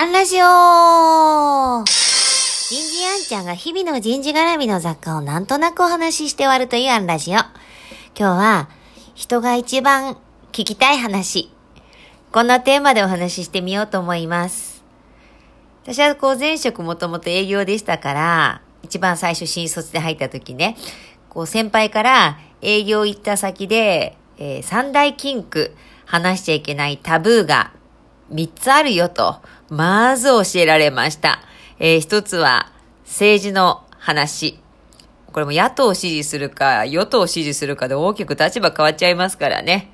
アンラジオ人事アンちゃんが日々の人事絡みの雑貨をなんとなくお話しして終わるというアンラジオ。今日は、人が一番聞きたい話。こんなテーマでお話ししてみようと思います。私はこう前職もともと営業でしたから、一番最初新卒で入った時ね、こう先輩から営業行った先で、えー、三大禁句、話しちゃいけないタブーが3つあるよと、まず教えられました。えー、1つは政治の話。これも野党を支持するか、与党を支持するかで大きく立場変わっちゃいますからね。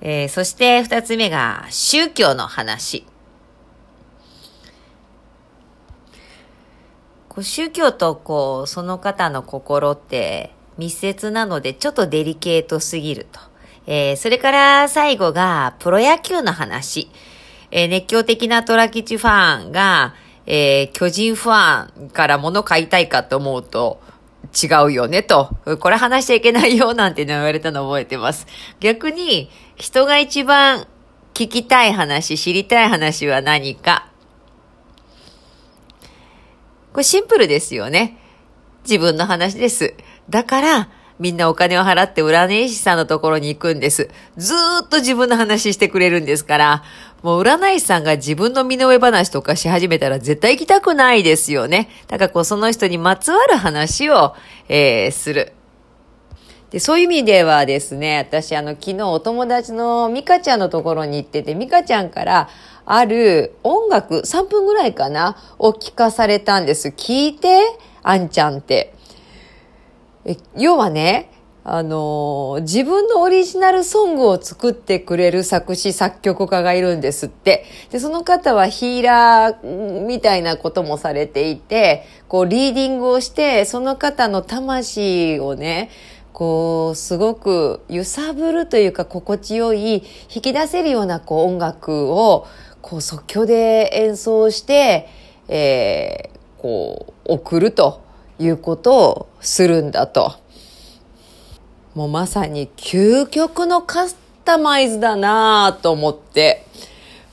えー、そして2つ目が宗教の話。こう宗教とこう、その方の心って密接なのでちょっとデリケートすぎると。えー、それから最後がプロ野球の話。えー、熱狂的なトラキチファンが、えー、巨人ファンから物買いたいかと思うと、違うよねと。これ話しちゃいけないよなんて言われたの覚えてます。逆に、人が一番聞きたい話、知りたい話は何か。これシンプルですよね。自分の話です。だから、みんなお金を払って占い師さんのところに行くんです。ずーっと自分の話してくれるんですから、もう占い師さんが自分の身の上話とかし始めたら絶対行きたくないですよね。だからこうその人にまつわる話を、えー、する。で、そういう意味ではですね、私あの昨日お友達のミカちゃんのところに行ってて、ミカちゃんからある音楽3分ぐらいかなを聞かされたんです。聞いて、あんちゃんって。要はね、あのー、自分のオリジナルソングを作ってくれる作詞作曲家がいるんですって。で、その方はヒーラーみたいなこともされていて、こう、リーディングをして、その方の魂をね、こう、すごく揺さぶるというか心地よい、引き出せるようなこう音楽を、こう即興で演奏して、えー、こう、送ると。いうことをするんだと。もうまさに究極のカスタマイズだなと思って、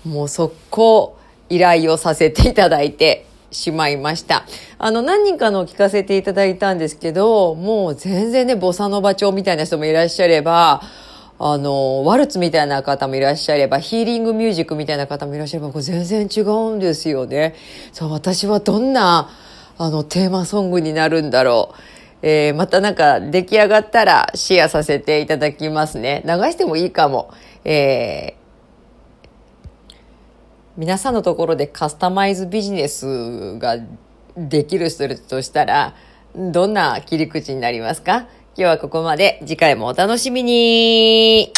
もう速攻依頼をさせていただいてしまいました。あの、何人かの聞かせていただいたんですけど、もう全然ね、ボサノバ調みたいな人もいらっしゃれば、あの、ワルツみたいな方もいらっしゃれば、ヒーリングミュージックみたいな方もいらっしゃれば、これ全然違うんですよね。そう、私はどんな、あの、テーマソングになるんだろう。えー、またなんか出来上がったらシェアさせていただきますね。流してもいいかも。えー、皆さんのところでカスタマイズビジネスができる人としたら、どんな切り口になりますか？今日はここまで。次回もお楽しみに